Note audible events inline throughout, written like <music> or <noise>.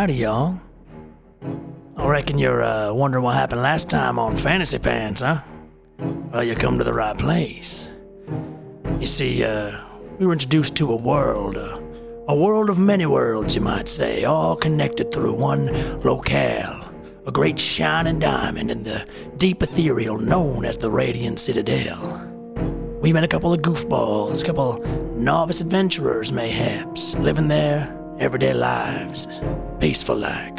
Howdy, y'all. I reckon you're uh, wondering what happened last time on Fantasy Pants, huh? Well, you come to the right place. You see, uh, we were introduced to a world, uh, a world of many worlds, you might say, all connected through one locale, a great shining diamond in the deep ethereal known as the Radiant Citadel. We met a couple of goofballs, a couple novice adventurers, mayhaps, living their everyday lives, peaceful like.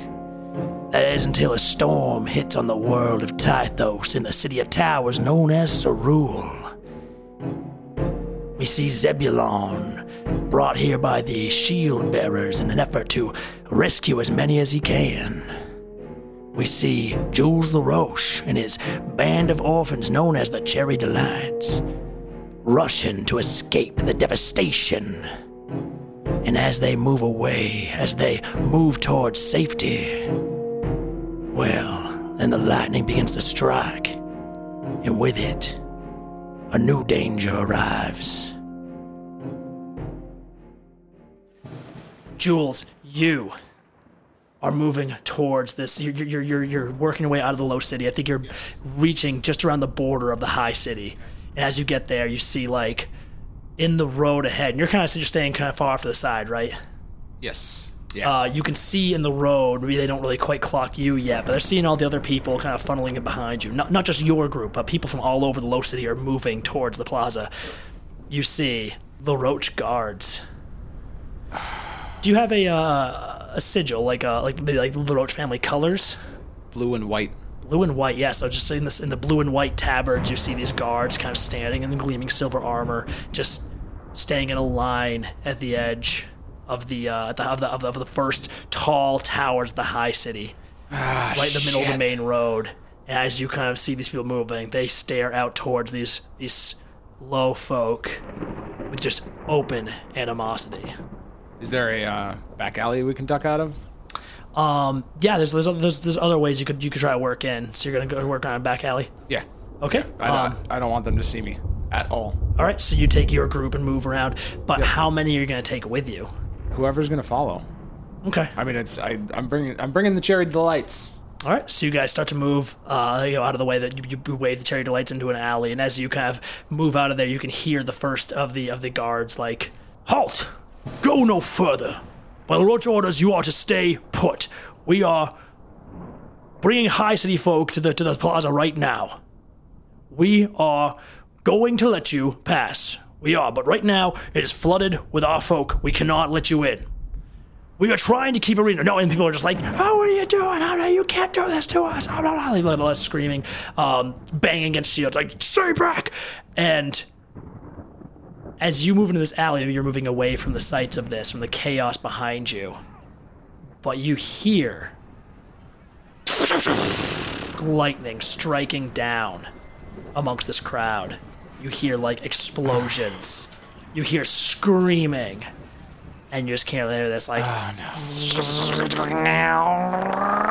That is until a storm hits on the world of Tythos in the city of towers known as Cerule. We see Zebulon brought here by the shield bearers in an effort to rescue as many as he can. We see Jules LaRoche and his band of orphans known as the Cherry Delights rushing to escape the devastation. And as they move away, as they move towards safety, well, then the lightning begins to strike, and with it, a new danger arrives. Jules, you are moving towards this. You're, you're, you're, you're working your way out of the low city. I think you're reaching just around the border of the high city. And as you get there, you see like in the road ahead, and you're kind of just staying kind of far off to the side, right? Yes. Yeah. Uh, you can see in the road, maybe they don't really quite clock you yet, but they're seeing all the other people kind of funneling in behind you. Not, not just your group, but people from all over the low city are moving towards the plaza. You see the Roach guards. Do you have a uh, a sigil like uh, like maybe like the Roach family colors? Blue and white. Blue and white, yes. So just in this in the blue and white tabards, you see these guards kind of standing in the gleaming silver armor, just staying in a line at the edge of the uh, the, of the of the of the first tall towers of the high city, Ah, right in the middle of the main road. And as you kind of see these people moving, they stare out towards these these low folk with just open animosity. Is there a uh, back alley we can duck out of? Um, yeah, there's there's there's, there's other ways you could you could try to work in. So you're gonna go work on a back alley. Yeah. Okay. I don't, Um, I don't want them to see me at all. all right. So you take your group and move around, but how many are you gonna take with you? Whoever's gonna follow. Okay. I mean, it's I, I'm bringing I'm bringing the cherry delights. All right, so you guys start to move, uh, you know, out of the way. That you, you wave the cherry delights into an alley, and as you kind of move out of there, you can hear the first of the of the guards like, "Halt! Go no further. The Roach orders, you are to stay put. We are bringing high city folk to the to the plaza right now. We are going to let you pass. We are, but right now it is flooded with our folk. We cannot let you in." We are trying to keep a reason. No, and people are just like, "Oh, what are you doing? Oh, no, you can't do this to us!" Oh, no, no, Like, little less screaming, um, banging against shields, like "Stay back!" And as you move into this alley, you're moving away from the sights of this, from the chaos behind you. But you hear lightning striking down amongst this crowd. You hear like explosions. You hear screaming and you just can't hear this like oh,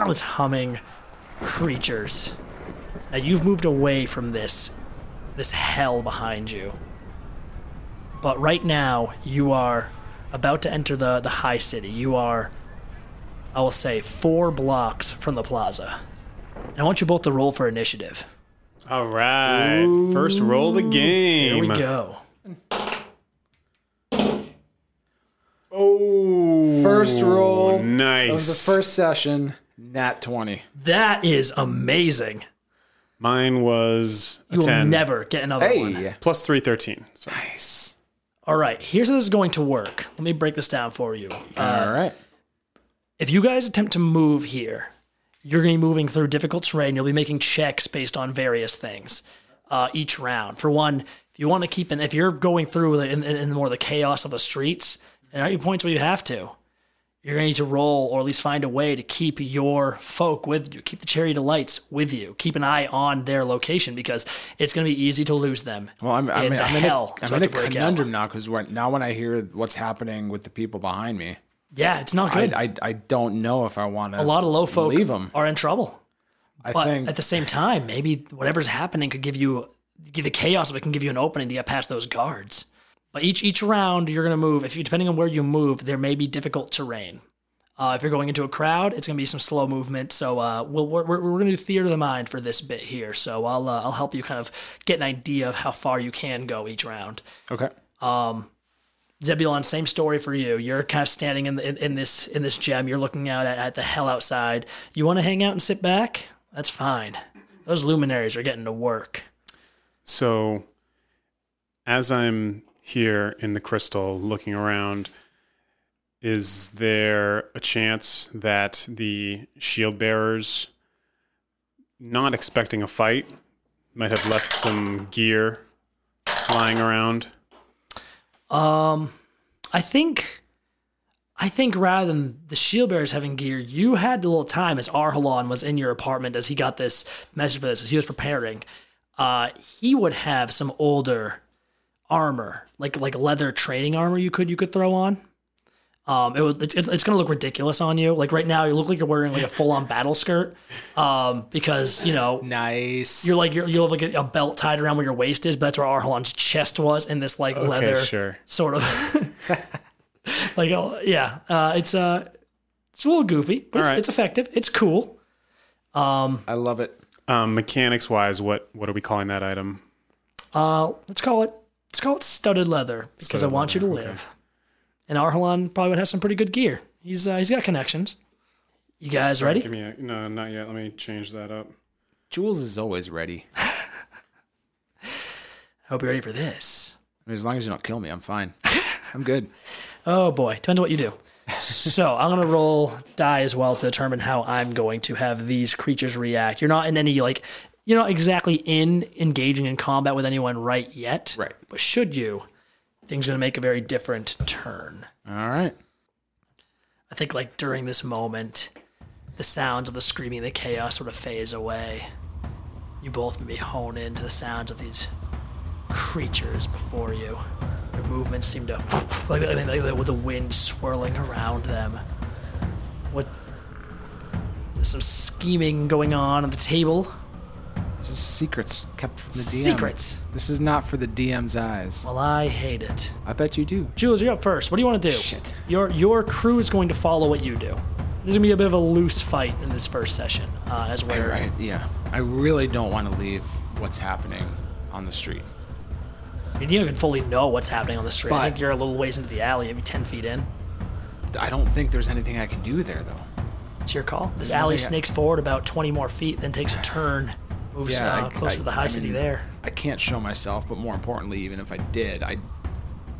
this humming creatures. Now you've moved away from this this hell behind you. But right now you are about to enter the the high city. You are I will say 4 blocks from the plaza. And I want you both to roll for initiative. All right. First roll the game. Here we go. Oh, First roll Nice. of the first session. Nat twenty. That is amazing. Mine was a You will 10 never get another one. plus 313. So Nice. All right, here's how this is going to work. Let me break this down for you. Uh, All right. if you guys attempt to move here, you're going to be moving through difficult terrain. You'll be making checks based on various things uh, each round. For one, if you want to keep in, if you're going through in, in, in more of the chaos of the streets, and at your points where you have to, you're going to need to roll or at least find a way to keep your folk with you, keep the cherry delights with you, keep an eye on their location because it's going to be easy to lose them. Well, I'm, I'm, in I'm in hell a, I'm in a break out. conundrum now because now when I hear what's happening with the people behind me, Yeah, it's not I, good. I, I don't know if I want to. a lot of low folk leave them. are in trouble. I But think at the same time, maybe whatever's happening could give you the chaos of it can give you an opening to get past those guards. But each each round you're gonna move. If you depending on where you move, there may be difficult terrain. Uh, if you're going into a crowd, it's going to be some slow movement. So uh, we'll, we're, we're, to do theater of the mind for this bit here. So I'll, uh, I'll help you kind of get an idea of how far you can go each round. Okay. Zebulon, same story for you. You're kind of standing in, the, in, in this in this gem. You're looking out at, at the hell outside. You want to hang out and sit back? That's fine. Those luminaries are getting to work. So, as I'm here in the crystal looking around, is there a chance that the shield bearers, not expecting a fight, might have left some gear lying around? Um, I think, I think rather than the shield bearers having gear, you had a little time as Arhalon was in your apartment as he got this message for this as he was preparing. Uh, he would have some older armor, like like leather training armor you could you could throw on. Um, it would, it's, it's gonna look ridiculous on you. Like right now, you look like you're wearing like a full on battle skirt. Um, because you know Nice. you're like you're, you have like a, a belt tied around where your waist is, but that's where Arhalon's chest was in this like leather sure. sort of <laughs> like uh, yeah. Uh, it's uh it's a little goofy, but it's, All right. it's effective. It's cool. Um, I love it. Um, mechanics wise, what what are we calling that item? Uh, let's call it let's call it studded leather because I Studded want you to leather, live. And Arhalon probably would have some pretty good gear. He's uh, he's got connections. You guys ready? Give me a, no, not yet. Let me change that up. Jules is always ready. I <laughs> Hope you're ready for this. I mean, as long as you don't kill me, I'm fine. <laughs> I'm good. Oh boy, depends on what you do. <laughs> so I'm gonna roll die as well to determine how I'm going to have these creatures react. You're not in any like you're not exactly in engaging in combat with anyone right yet. Right. But should you, things are gonna make a very different turn. All right. I think like during this moment, the sounds of the screaming, the chaos sort of phase away. You both maybe hone into the sounds of these creatures before you. Their movements seem to like, like, like with the wind swirling around them. What? There's some scheming going on at the table. This is secrets kept from the DM. Secrets. This is not for the DM's eyes. Well, I hate it. I bet you do. Jules, you're up first. What do you want to do? Shit. Your your crew is going to follow what you do. There's gonna be a bit of a loose fight in this first session, uh, as where Right. Yeah. I really don't want to leave what's happening on the street. you don't even fully know what's happening on the street. I think you're a little ways into the alley, maybe ten feet in. I don't think there's anything I can do there, though. It's your call. This alley I- snakes forward about 20 more feet, then takes a turn, moves Yeah, uh, I- closer I- to the high I city mean- there. I can't show myself, but more importantly, even if I did, I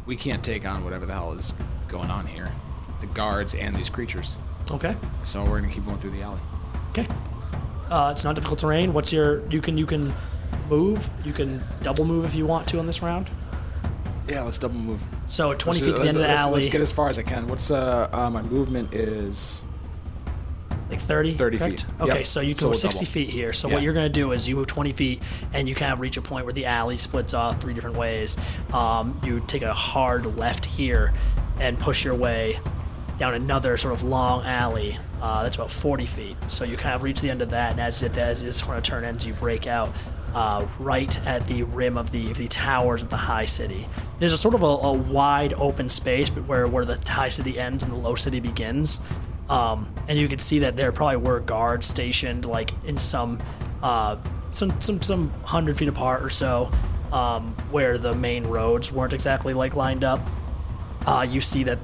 we can't take on whatever the hell is going on here. The guards and these creatures. Okay. So we're gonna keep going through the alley. Okay. Uh, it's not difficult terrain. What's your? You can you can move. You can double move if you want to on this round. Yeah, let's double move. So 20 Let's- feet to the end of the alley, Let's get as far as I can. What's uh, uh my movement is like 30. 30 correct? feet. Okay, Yep. so you can So go 60 double. feet here. So Yeah. what you're gonna do is you move 20 feet, and you kind of reach a point where the alley splits off three different ways. Um, you take a hard left here, and push your way down another sort of long alley. Uh, that's about 40 feet. So you kind of reach the end of that, and as it as this corner turn ends, you break out uh, right at the rim of the of the towers of the high city. There's a sort of a, a wide open space, but where where the high city ends and the low city begins. Um, and you can see that there probably were guards stationed like in some uh, some some some hundred feet apart or so, um, where the main roads weren't exactly like lined up uh, you see that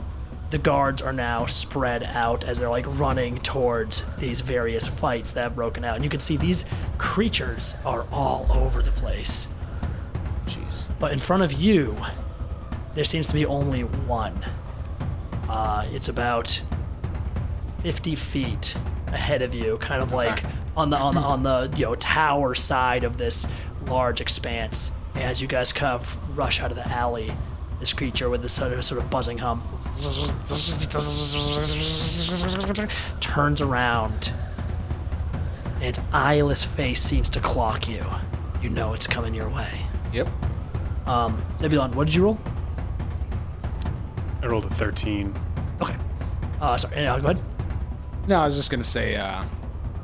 the guards are now spread out as they're like running towards these various fights that have broken out. And you can see these creatures are all over the place. jeez. But in front of you, there seems to be only one. Uh, it's about 50 feet ahead of you, kind of like on the on the on the you know tower side of this large expanse. And as you guys kind of rush out of the alley, this creature with this sort of sort of buzzing hum turns around. And its eyeless face seems to clock you. You know it's coming your way. Yep. Um, Nebulon, what did you roll? I rolled a 13. Okay. Uh, sorry. Uh, go ahead. No, I was just gonna say, uh,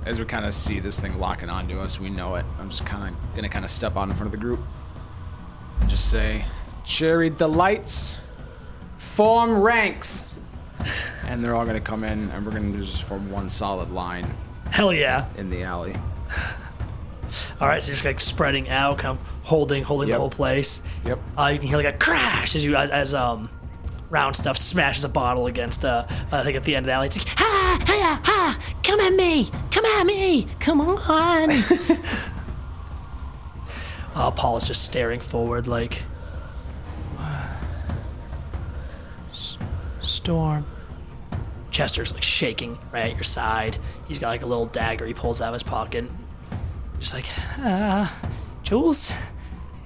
as we kind of see this thing locking onto us, we know it. I'm just kind of gonna kind of step out in front of the group and just say, "Cherry Delights, form ranks." <laughs> and they're all gonna come in, and we're gonna just form one solid line Hell yeah. in the alley. <laughs> All right, so you're just like spreading out, kind of holding, holding the whole place. Yep. Uh, you can hear like a crash as you as, as um round stuff smashes a bottle against uh I think at the end of the alley. It's like Ah, ah, ah, come at me. Come at me. Come on. <laughs> uh, Paul is just staring forward like S- storm. Chester's like shaking right at your side. He's got like a little dagger he pulls out of his pocket. Just like, uh, Jules,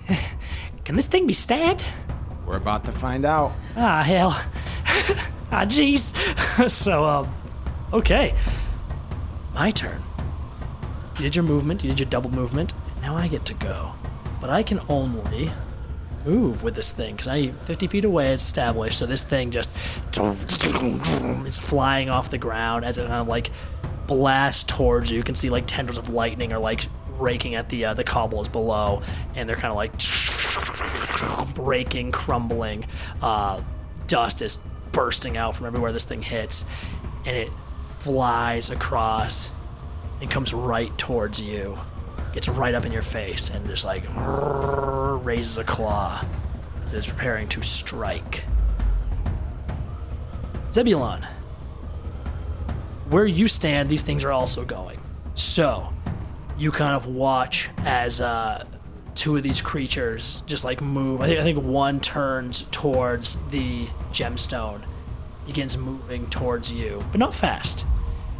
<laughs> can this thing be stabbed? We're about to find out. Ah, hell. <laughs> ah, jeez. <laughs> so, um, okay. My turn. You did your movement, you did your double movement. Now I get to go. But I can only move with this thing because I 50 feet away is established. So this thing just <sniffs> it's flying off the ground as it kind of like blasts towards you. You can see like tendrils of lightning are like raking at the uh, the cobbles below, and they're kind of like breaking, crumbling. Uh, dust is bursting out from everywhere this thing hits, and it flies across and comes right towards you. Gets right up in your face and just like raises a claw as it's preparing to strike. Zebulon, where you stand, these things are also going. So, you kind of watch as uh, two of these creatures just like move. I think, I think one turns towards the gemstone, begins moving towards you, but not fast.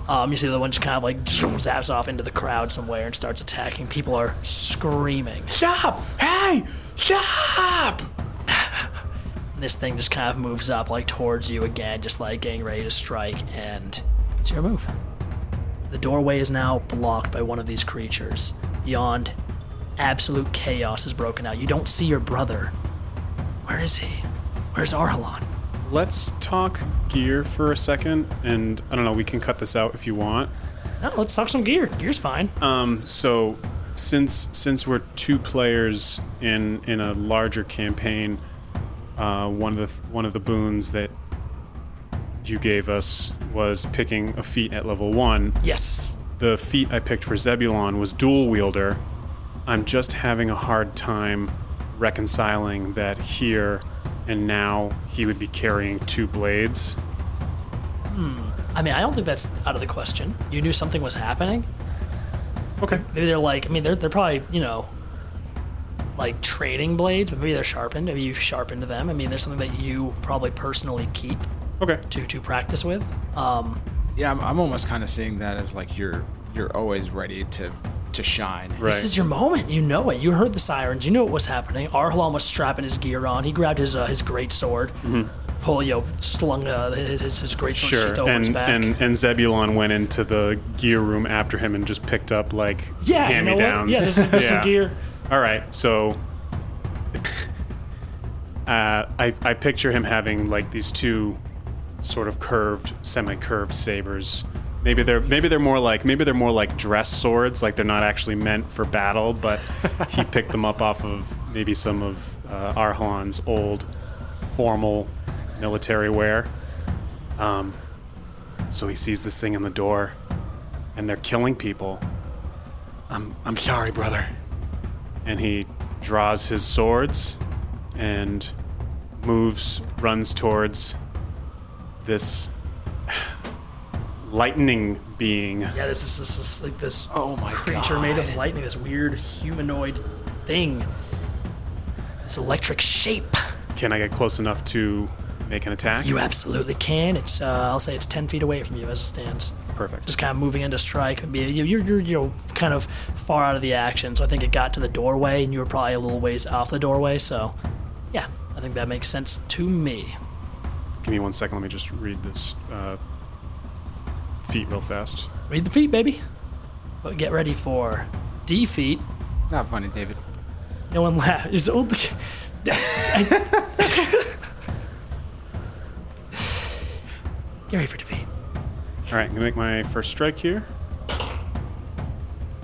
Um, you see the other one just kind of like <laughs> zaps off into the crowd somewhere and starts attacking. People are screaming. Stop! Hey! Stop! And <laughs> this thing just kind of moves up like towards you again, just like getting ready to strike, and it's your move. The doorway is now blocked by one of these creatures. Beyond, absolute chaos has broken out. You don't see your brother. Where is he? Where's Arhalon? Let's talk gear for a second, and I don't know. We can cut this out if you want. No, let's talk some gear. Gear's fine. Um, so since since we're two players in in a larger campaign, uh, one of the one of the boons that you gave us was picking a feat at level one. Yes. The feat I picked for Zebulon was dual wielder. I'm just having a hard time reconciling that here and now he would be carrying two blades. Hmm. I mean, I don't think that's out of the question. You knew something was happening. Okay. Maybe they're like, I mean, they're, they're probably, you know, like trading blades, but maybe they're sharpened. Maybe you've sharpened them. I mean, there's something that you probably personally keep Okay. to, to practice with. Um, Yeah, I'm, I'm almost kind of seeing that as like you're you're always ready to to shine. Right. This is your moment. You know it. You heard the sirens. You knew what was happening. Arhalan was strapping his gear on. He grabbed his uh, his great sword. Pull, you know, slung uh, his, his, his great sword Sure. sheath over his And, back. and and Zebulon went into the gear room after him and just picked up like yeah, hand know me what? downs. Yeah, there's, there's some gear. All right, so <laughs> uh, I I picture him having like these two sort of curved, semi-curved sabers. Maybe they're maybe they're more like maybe they're more like dress swords, like they're not actually meant for battle, but <laughs> he picked them up off of maybe some of uh, Arhalan's old formal military wear. Um, so he sees this thing in the door, and they're killing people. I'm I'm sorry, brother and he draws his swords and moves, runs towards this lightning being. Yeah, this is this is like this Oh my creature made of lightning, this weird humanoid thing. This electric shape. Can I get close enough to make an attack? You absolutely can. It's uh, I'll say it's ten feet away from you as it stands. Perfect. Just kind of moving into strike. It'd be- you- You're, you're you know kind of far out of the action, so I think it got to the doorway, and you were probably a little ways off the doorway. So, yeah, I think that makes sense to me. Give me one second. Let me just read this uh, feat real fast. Read the feet, baby. But get ready for defeat. Not funny, David. No one laughed. It's old. <laughs> Get ready for defeat. All right, I'm gonna make my first strike here.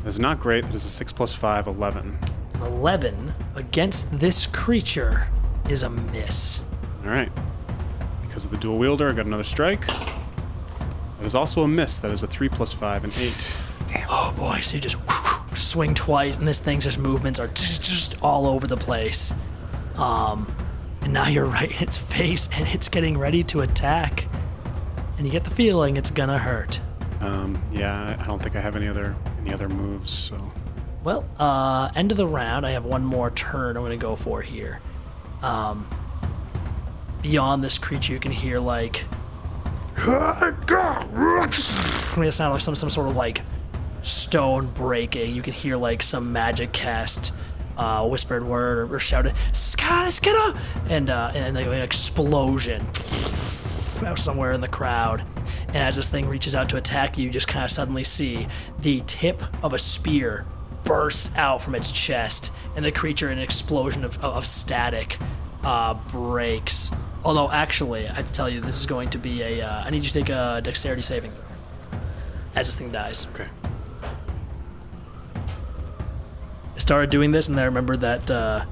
That's not great. That is a six plus five, 11. 11 against this creature is a miss. All right. Because because of the dual wielder. I got another strike. That is also a miss. That is a three plus five and eight. Oh boy, so you just <laughs> swing twice, and this thing's just movements are just, just all over the place. Um, and now you're <laughs> right in its face, and it's getting ready to attack. And you get the feeling it's gonna hurt. Um, yeah, I- don't think I have any other any other moves. So Well, uh, end of the round. I have one more turn I'm going to go for here. Um, beyond this creature, you can hear like. It sound like some some sort of like stone breaking. You can hear like some magic cast, uh, whispered word or, or shouted, "Scott, Skidda!" and uh, and then an explosion out somewhere in the crowd. And as this thing reaches out to attack you, you just kind of suddenly see the tip of a spear burst out from its chest, and the creature, in an explosion of, of static, uh, breaks. Although, actually, I have to tell you, this is going to be a. Uh, I need you to take a dexterity saving throw as this thing dies. okay. I started doing this, and I remember that uh,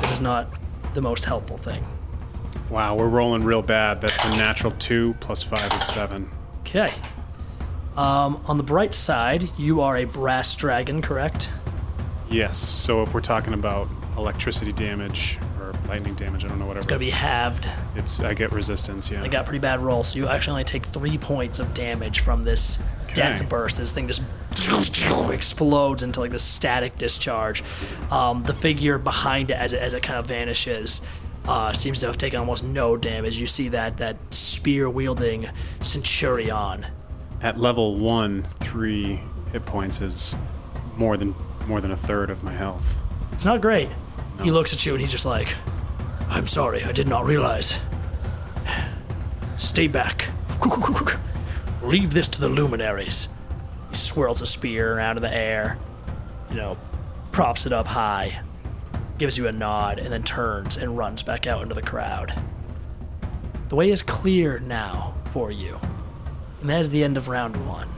this is not the most helpful thing. Wow, we're rolling real bad. That's a natural two plus five is seven. Okay. Um, on the bright side, you are a brass dragon, correct? Yes. So if we're talking about electricity damage lightning damage, I don't know whatever. It's gonna be halved. It's I get resistance. Yeah. I got pretty bad roll, so you actually only take three points of damage from this death burst. This thing just <laughs> explodes into like this static discharge. Um, the figure behind it, as it, as it kind of vanishes, uh, seems to have taken almost no damage. You see that that spear wielding centurion. At level one, three hit points is more than more than a third of my health. It's not great. He looks at you and he's just like, I'm sorry, I did not realize. Stay back. <laughs> Leave this to the luminaries. He swirls a spear out of the air, you know, props it up high, gives you a nod, and then turns and runs back out into the crowd. The way is clear now for you. And that is the end of round one.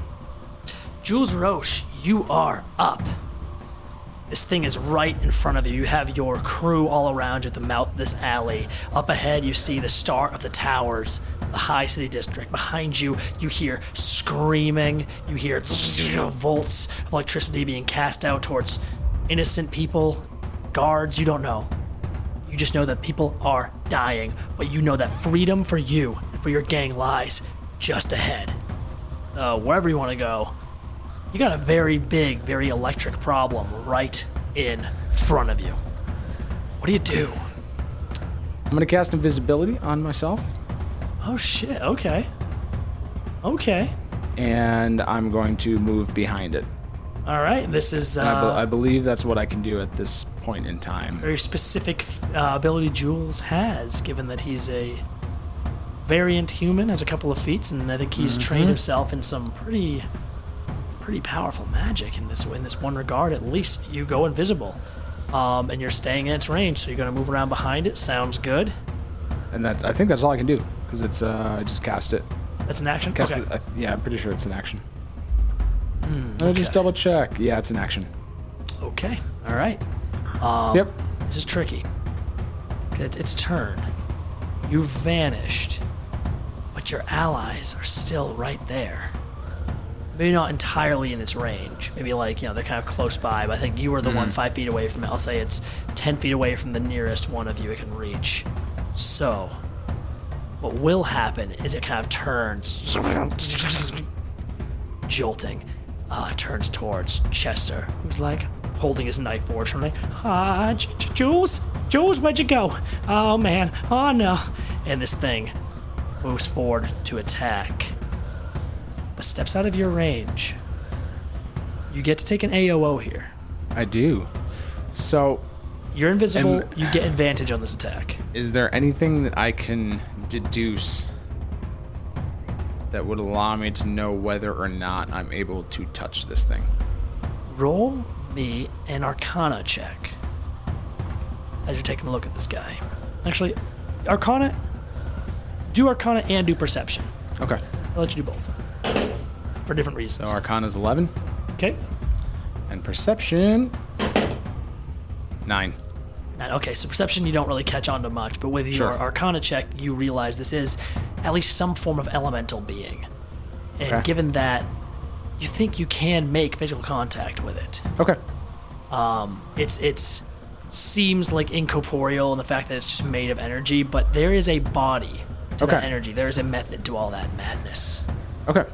Jules Roche, you are up. This thing is right in front of you. You have your crew all around you at the mouth of this alley. Up ahead, you see the star of the towers, the High City District. Behind you, you hear screaming. You hear volts of electricity being cast out towards innocent people, guards. You don't know. You just know that people are dying, but you know that freedom for you and for your gang lies just ahead. Uh, wherever you want to go, you got a very big, very electric problem right in front of you. What do you do? I'm gonna cast invisibility on myself, Oh shit, okay. Okay. and I'm going to move behind it. All right, this is And I, be- uh, I believe that's what I can do at this point in time. very specific uh, ability Jules has, given that he's a variant human, has a couple of feats, and I think he's trained himself in some pretty, pretty powerful magic in this in this one regard. At least you go invisible, um, and you're staying in its range, so you're going to move around behind it. Sounds good. And that I think that's all I can do because it's uh, I just cast it. That's an action. Cast okay. it. I, yeah, I'm pretty sure it's an action. Let me just double check. Yeah, it's an action. Okay. All right. Um, yep. This is tricky. It's its turn. You've vanished, but your allies are still right there. Maybe not entirely in its range. Maybe like you know they're kind of close by. But I think you were the one five feet away from it. I'll say it's ten feet away from the nearest one of you it can reach. So, what will happen is it kind of turns, <sniffs> jolting, uh, turns towards Chester, who's like holding his knife forward. fortunately. Ah, J- J- Jules, Jules, where'd you go? Oh man, oh no! And this thing moves forward to attack, but steps out of your range. You get to take an AOO here. I do. So, You're invisible. And- you get advantage on this attack. is there anything that I can deduce that would allow me to know whether or not I'm able to touch this thing? Roll me an Arcana check as you're taking a look at this guy. Actually, Arcana. Do Arcana and do Perception. Okay. I'll let you do both for different reasons. So reasons. Arcana's 11 Okay. and Perception 9. Nine. Okay, so perception you don't really catch on to much, but with your Sure. Arcana check, you realize this is at least some form of elemental being. And Okay. given that, you think you can make physical contact with it. Okay. Um, it's it's seems like incorporeal in the fact that it's just made of energy, but there is a body to that energy. There is a method to all that madness. Okay.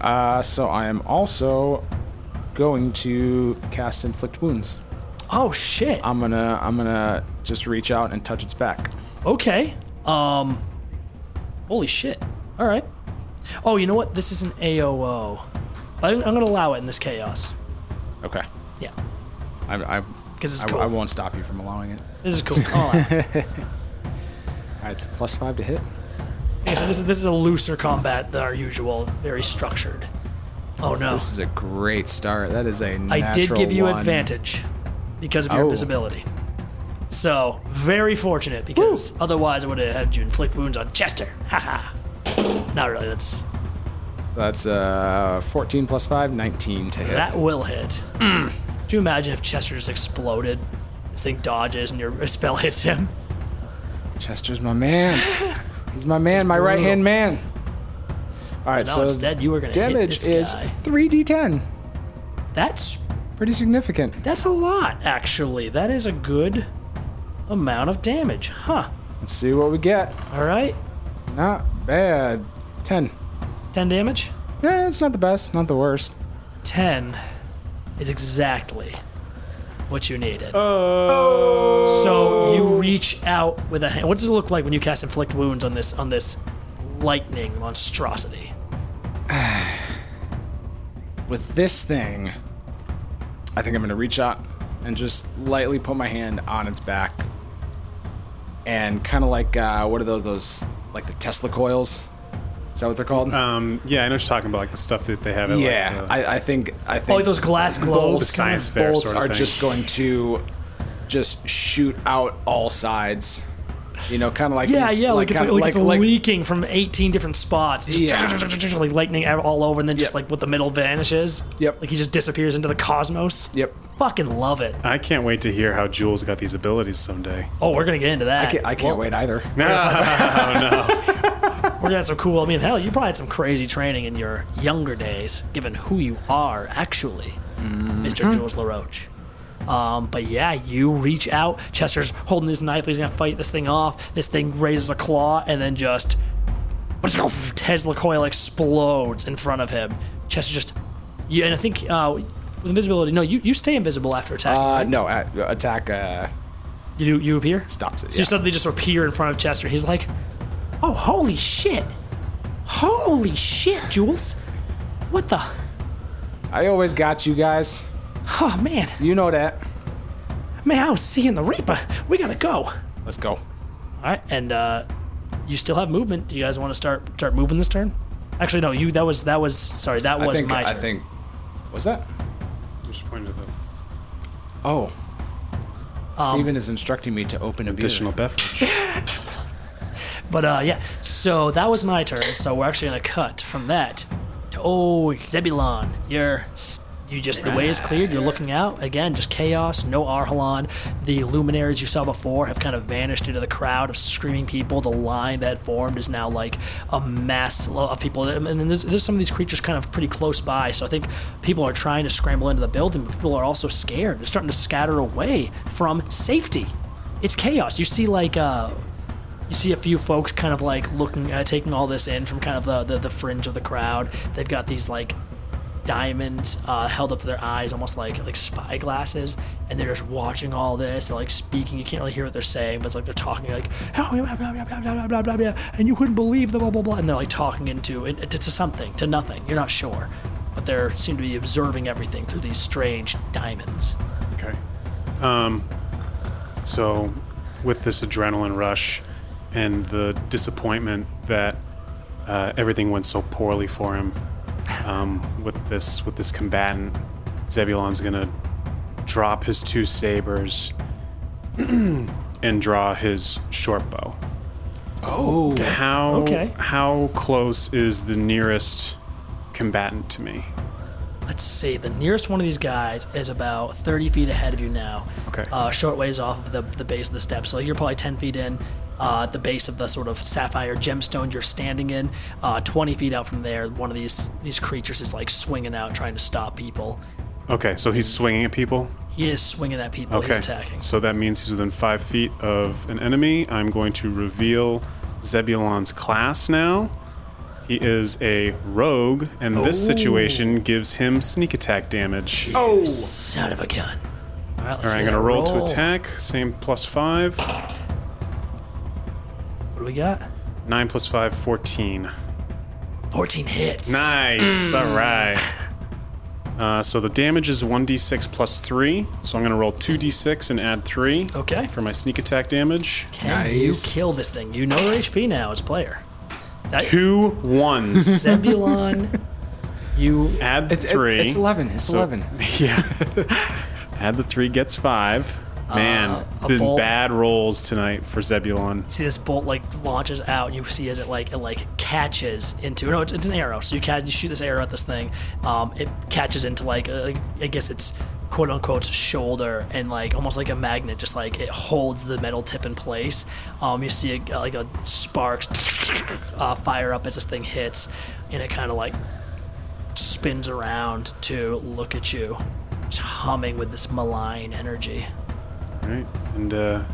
Uh, so I am also going to cast inflict wounds. Oh shit. I'm gonna I'm gonna just reach out and touch its back. Okay. Um. Holy shit. All right. Oh, you know what? This is an AOO. I'm, I'm gonna allow it in this chaos. Okay. Yeah. I I, 'Cause it's I, cool. I won't stop you from allowing it. This is cool. I'll allow it. All right, it's a plus five to hit. This is this is a looser combat than our usual, very structured. Oh no. This is a great start. That is a I did give you natural one. advantage because of your Oh. invisibility. So very fortunate because otherwise I would have had you inflict wounds on Chester. Haha. Not really. That's So that's uh 14 plus 5, 19 to hit. that will hit. Do you imagine if Chester just exploded? This thing dodges and your <laughs> spell hits him. Chester's my man. <laughs> He's my man, my right hand man. All right, No, so instead you were gonna damage is guy. 3d10. That's Pretty significant. that's a lot actually. That is a good amount of damage, huh? Let's see what we get. All right, Not bad. 10. ten damage. Yeah, it's not the best, not the worst. 10 is exactly what you needed. Oh. So you reach out with a hand. What does it look like when you cast inflict wounds on this on this lightning monstrosity? <sighs> With this thing, I think I'm gonna reach out and just lightly put my hand on its back, and kind of like uh, what are those? Those like the Tesla coils? Is that what they're called? Um, yeah, I know what you're talking about, like the stuff that they have. At, yeah, like, the- I, I think I think Oh, like those glass the globes. science fair bolts sort of are thing. just going to just shoot out all sides. You know, kind of like Yeah, these- yeah, like, it's kinda like, it's leaking from 18 different spots. Just Yeah. like lightning all over, and then just Yep. like with the middle vanishes. Yep. Like he just disappears into the cosmos. Yep. Fucking love it. I can't wait to hear how Jules got these abilities someday. Oh, we're gonna get into that. I can't, I can't Well, wait either. <laughs> <laughs> We're gonna have some cool. I mean, hell, you probably had some crazy training in your younger days, given who you are actually, Mr. Jules LaRoche. Um, but yeah, you reach out. Chester's holding his knife. He's gonna fight this thing off. This thing raises a claw and then just Tesla coil explodes in front of him. Chester just, yeah, and I think uh, with invisibility, no, you, you stay invisible after attack. Uh, right? no, a- attack uh, you do you appear. stops it. So you suddenly just appear in front of Chester. He's like, "Oh, holy shit! Holy shit, Jules! What the? I always got you guys. Oh man, You know that. man, I was seeing the Reaper. We gotta go." Let's go. All right, and uh, you still have movement. Do you guys want to start start moving this turn? Actually, no. You that was that was sorry. That was I think. my I turn. think. Was that? Just pointed the Oh. Um, Steven is instructing me to open a beer. additional beverage. <laughs> But uh, yeah, so that was my turn. So we're actually gonna cut from that to oh Zebulon. You're you just the way is cleared. You're looking out again, just chaos. No Arhalan. The luminaries you saw before have kind of vanished into the crowd of screaming people. The line that formed is now like a mass of people, and then there's, there's some of these creatures kind of pretty close by. So I think people are trying to scramble into the building, but people are also scared. They're starting to scatter away from safety. It's chaos. You see like. Uh, you see a few folks kind of like looking uh, taking all this in from kind of the, the, the fringe of the crowd. They've got these like diamonds uh, held up to their eyes almost like like spy glasses and they're just watching all this. They're like speaking. You can't really hear what they're saying but it's like they're talking like "Oh, blah, blah, blah, blah, blah, blah, blah, blah," and you couldn't believe the blah blah blah and they're like talking into it to, to something to nothing. You're not sure. But they seem to be observing everything through these strange diamonds. Okay. Um, so, with this adrenaline rush and the disappointment that uh, everything went so poorly for him, um, with this with this combatant, Zebulon's gonna drop his two sabers <clears throat> and draw his short bow. Oh. How Okay. how close is the nearest combatant to me? let's see. The nearest one of these guys is about 30 feet ahead of you now. Okay. Uh, short ways off of the, the base of the steps. So you're probably 10 feet in. Uh, at the base of the sort of sapphire gemstone you're standing in, uh, 20 feet out from there, one of these these creatures is like swinging out, trying to stop people. Okay, so he's swinging at people. He is swinging at people. Okay, He's attacking. so that means he's within five feet of an enemy. I'm going to reveal Zebulon's class now. He is a rogue, and this situation gives him sneak attack damage. Oh, Son of a gun. All right, let's All right, I'm going to that roll, to attack. Same plus five. What do we got? 9 plus 5, 14. 14 hits. Nice. All right. <laughs> Uh, so the damage is 1d6 plus 3. So I'm going to roll 2d6 and add 3 Okay. for my sneak attack damage. Can you Nice. kill this thing? You know your HP now as a player. That, Two ones. <laughs> Zebulon, you add the it's, it- 3. it's 11. It's So- 11. <laughs> Yeah. Add the 3 gets 5. Man, Uh, bolt- bad rolls tonight for Zebulon. see this bolt like launches out and you see as it like it like catches into no it's, it's an arrow so you catch you shoot this arrow at this thing um it catches into like uh, i guess it's quote unquote shoulder and like almost like a magnet just like it holds the metal tip in place. Um you see a, like a sparks uh, fire up as this thing hits and it kind of like spins around to look at you just humming with this malign energy Right. And uh,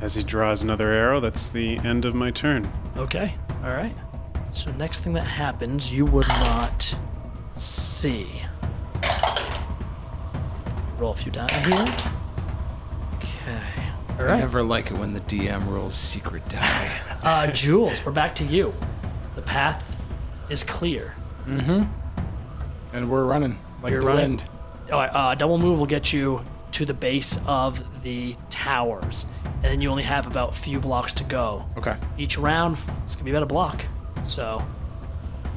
as he draws another arrow, that's the end of my turn. Okay, all right. So next thing that happens, you would not see. Roll a few die here. Okay. All I right. never like it when the DM rolls secret die. <laughs> Uh, Jules, we're back to you. The path is clear. Mm-hmm. And we're running like You're the running. wind. All right, uh, double move will get you to the base of the towers, and then you only have about a few blocks to go. Okay. Each round, it's gonna be about a block. So,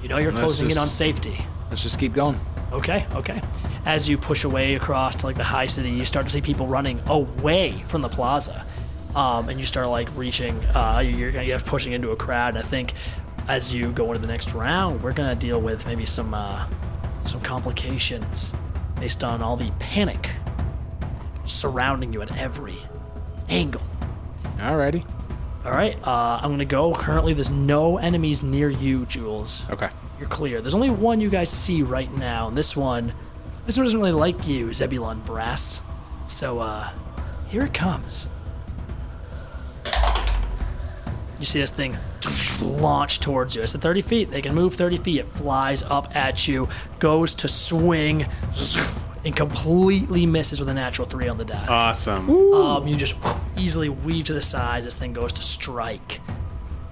you know you're Let's closing in just- on safety. Let's just keep going. Okay, okay. As you push away across to like the high city, you start to see people running away from the plaza, um, and you start like reaching. Uh, you're you're pushing into a crowd. And I think as you go into the next round, we're gonna deal with maybe some uh, some complications based on all the panic surrounding you at every angle. Alrighty. All right, uh, I'm gonna go. Currently, there's no enemies near you, Jules Okay. you're clear. There's only one you guys see right now, and this one, this one doesn't really like you, Zebulon Brass. So, uh, here it comes. You see this thing launch towards you. It's at 30 feet. They can move 30 feet. It flies up at you, goes to swing, and completely misses with a natural three on the die. Awesome. Um, you just easily weave to the side. This thing goes to strike.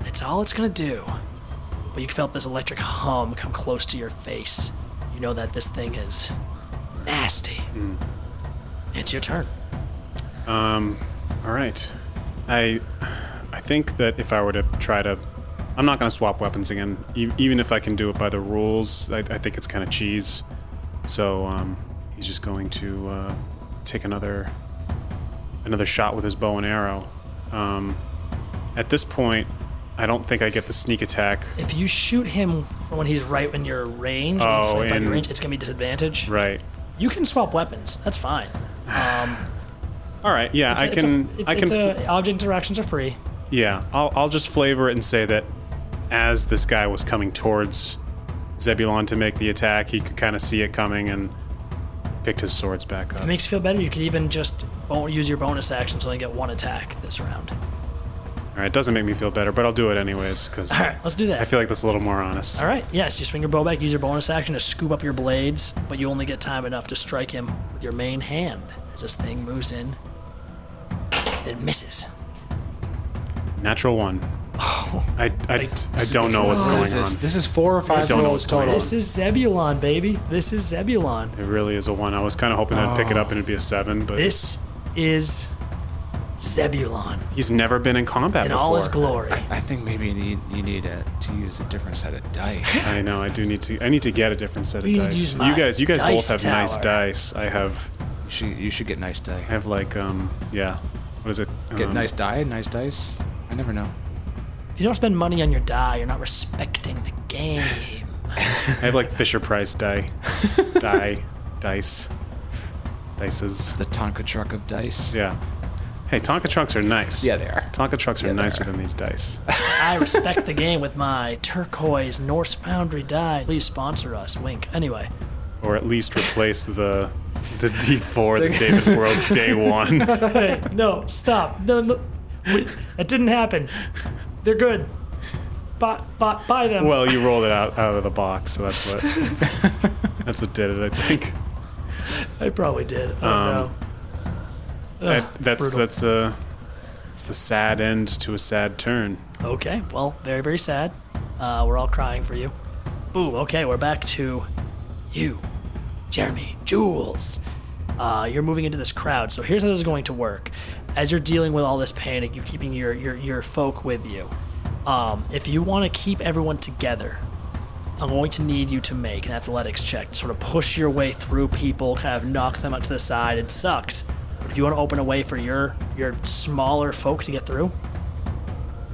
That's all it's gonna do. But you felt this electric hum come close to your face. You know that this thing is nasty. It's your turn. Um, all right. I, I think that if I were to try to, I'm not going to swap weapons again. E- even if I can do it by the rules, I, I think it's kind of cheese. So um, he's just going to uh, take another, another shot with his bow and arrow. Um, at this point, I don't think I get the sneak attack. If you shoot him when he's right in your range, Oh, 25 in- range, it's gonna be disadvantage. Right. You can swap weapons. That's fine. Um, <sighs> All right. Yeah, it's I a- it's a- can. it's- I can. it's a- object interactions are free. Yeah, I'll, I'll just flavor it and say that as this guy was coming towards Zebulon to make the attack, he could kind of see it coming and picked his swords back up. If it makes you feel better, you could even just bon- use your bonus action so only get one attack this round. All right, it doesn't make me feel better, but I'll do it anyways because All right, let's do that. I feel like that's a little more honest. All right, yes, you swing your bow back, use your bonus action to scoop up your blades, but you only get time enough to strike him with your main hand as this thing moves in. It misses. Natural one. <sighs> I, I, I don't know what's What going is this? on. This is four or five don't know rolls what's going total. This is Zebulon, baby. This is Zebulon. It really is a one. I was kind of hoping I'd pick it up and it'd be a seven, but This is Zebulon he's never been in combat in before. all his glory. I think maybe you need you need uh, to use a different set of dice. <laughs> I know. I do need to. I need to get a different set of We need to dice. use You my guys, you guys both dice have nice tower. dice. I have, you should you should get nice die. I have like, um, yeah. What is it? Get Um, nice die, nice dice. I never know. If you don't spend money on your die, you're not respecting the game. <laughs> I have like Fisher Price die, die. dice. Dices. The Tonka truck of dice. Yeah. Hey, Tonka trucks are nice. Yeah, they are. Tonka trucks are Yeah, they nicer are. than these dice. I <laughs> respect the game with my turquoise Norse Foundry die. Please sponsor us. Wink. Anyway, or at least replace the the D4 that <laughs> David broke day one. hey, no, stop. No, no. Wait, that didn't happen. They're good. Buy, buy, buy them. well, you rolled it out, out of the box, so that's what <laughs> that's what did it. I think I probably did. Oh Um, no. that, that's brutal. that's a it's the sad end to a sad turn. Okay, well, very, very sad. Uh, we're all crying for you. Boom, okay, we're back to you, Jeremy, Jules. Uh, you're moving into this crowd, so here's how this is going to work. As you're dealing with all this panic, you're keeping your, your, your folk with you. Um, if you want to keep everyone together, I'm going to need you to make an athletics check to sort of push your way through people, kind of knock them out to the side. It sucks. But if you want to open a way for your your smaller folk to get through,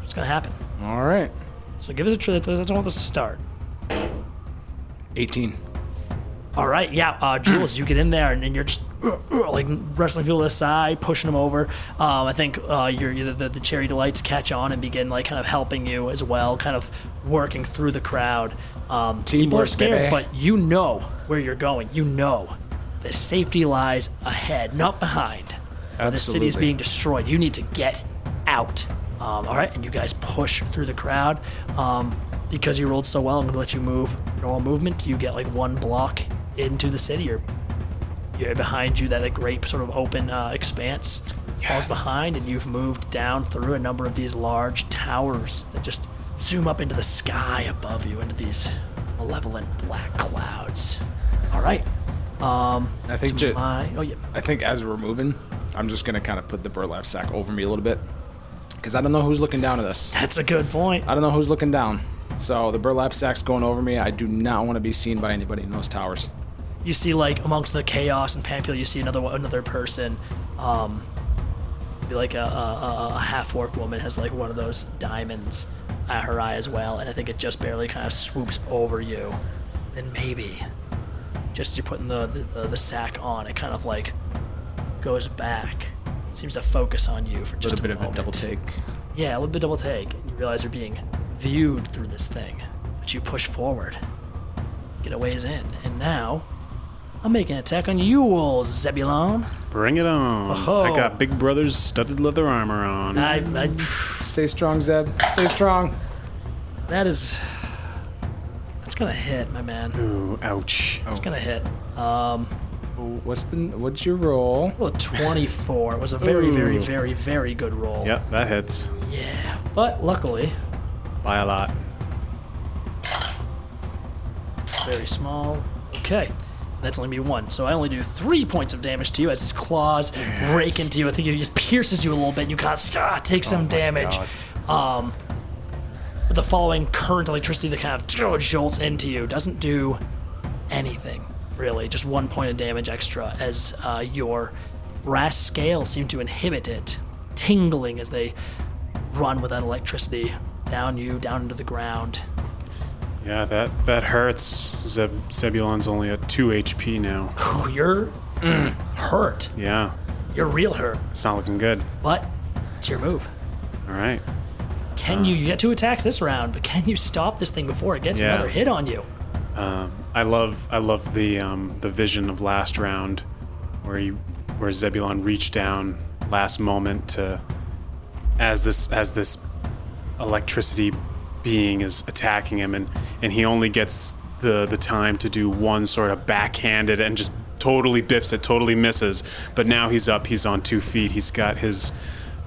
it's going to happen. All right. So give us a try. That's that's want this to start. 18. All right, yeah, uh, Jules, you get in there and, and you're just like wrestling people to the side, pushing them over. Um, I think uh, your the, the, the cherry delights catch on and begin like kind of helping you as well, kind of working through the crowd. Um, people are scared, baby. but you know where you're going. You know the safety lies ahead, not behind. The city's Absolutely. being destroyed. You need to get out. Um, all right, and you guys push through the crowd. Um, because you rolled so well, I'm gonna let you move normal movement. You get like one block into the city. You're, you're behind you. That like, great sort of open uh, expanse falls behind, and you've moved down through a number of these large towers that just zoom up into the sky above you, into these malevolent black clouds. All right. Um, I think to ju- my oh yeah. I think as we're moving, I'm just gonna kind of put the burlap sack over me a little bit, because I don't know who's looking down at us. That's a good point. I don't know who's looking down. So the burlap sack's going over me. I do not want to be seen by anybody in those towers. You see like amongst the chaos and Pampula, you see another another person, um, like a, a, a, half orc woman has like one of those diamonds at her eye as well, and I think it just barely kind of swoops over you. Then maybe, just you're putting the the, the sack on, it kind of like goes back. Seems to focus on you for just A bit of a double take. Yeah, a little bit double take. And you realize you're being viewed through this thing. But you push forward. Get a ways in. And now, I'm making an attack on you, old Zebulon. Bring it on! Oh. I got Big Brother's studded leather armor on. I, I, Stay strong, Zeb. Stay strong. that is. That's gonna hit, my man. Ooh, ouch! It's gonna hit. Um, What's the what's your roll? well, 24. It was a very, very, very, very good roll. Yep, that hits Yeah. But luckily, by a lot. very small. Okay. That's only me one, so I only do three points of damage to you as his claws rake into you. I think it just pierces you a little bit. and You kind of ah, take some damage. Um, but the following current electricity that kind of oh, jolts into you doesn't do anything really. Just one point of damage extra as uh, your brass scales seem to inhibit it, tingling as they run with that electricity down you, down into the ground. Yeah, that that hurts. Zeb, Zebulon's only at two HP now. <sighs> Oh, you're hurt. Yeah, You're real hurt. it's not looking good. But it's your move. All right. Can you? You get two attacks this round, but can you stop this thing before it gets Yeah. another hit on you? Um, I love I love the um, the vision of last round, where you where Zebulon reached down last moment to as this as this electricity being is attacking him, and and he only gets the the time to do one sort of backhanded and just totally biffs it, totally misses. But now he's up, he's on two feet, he's got his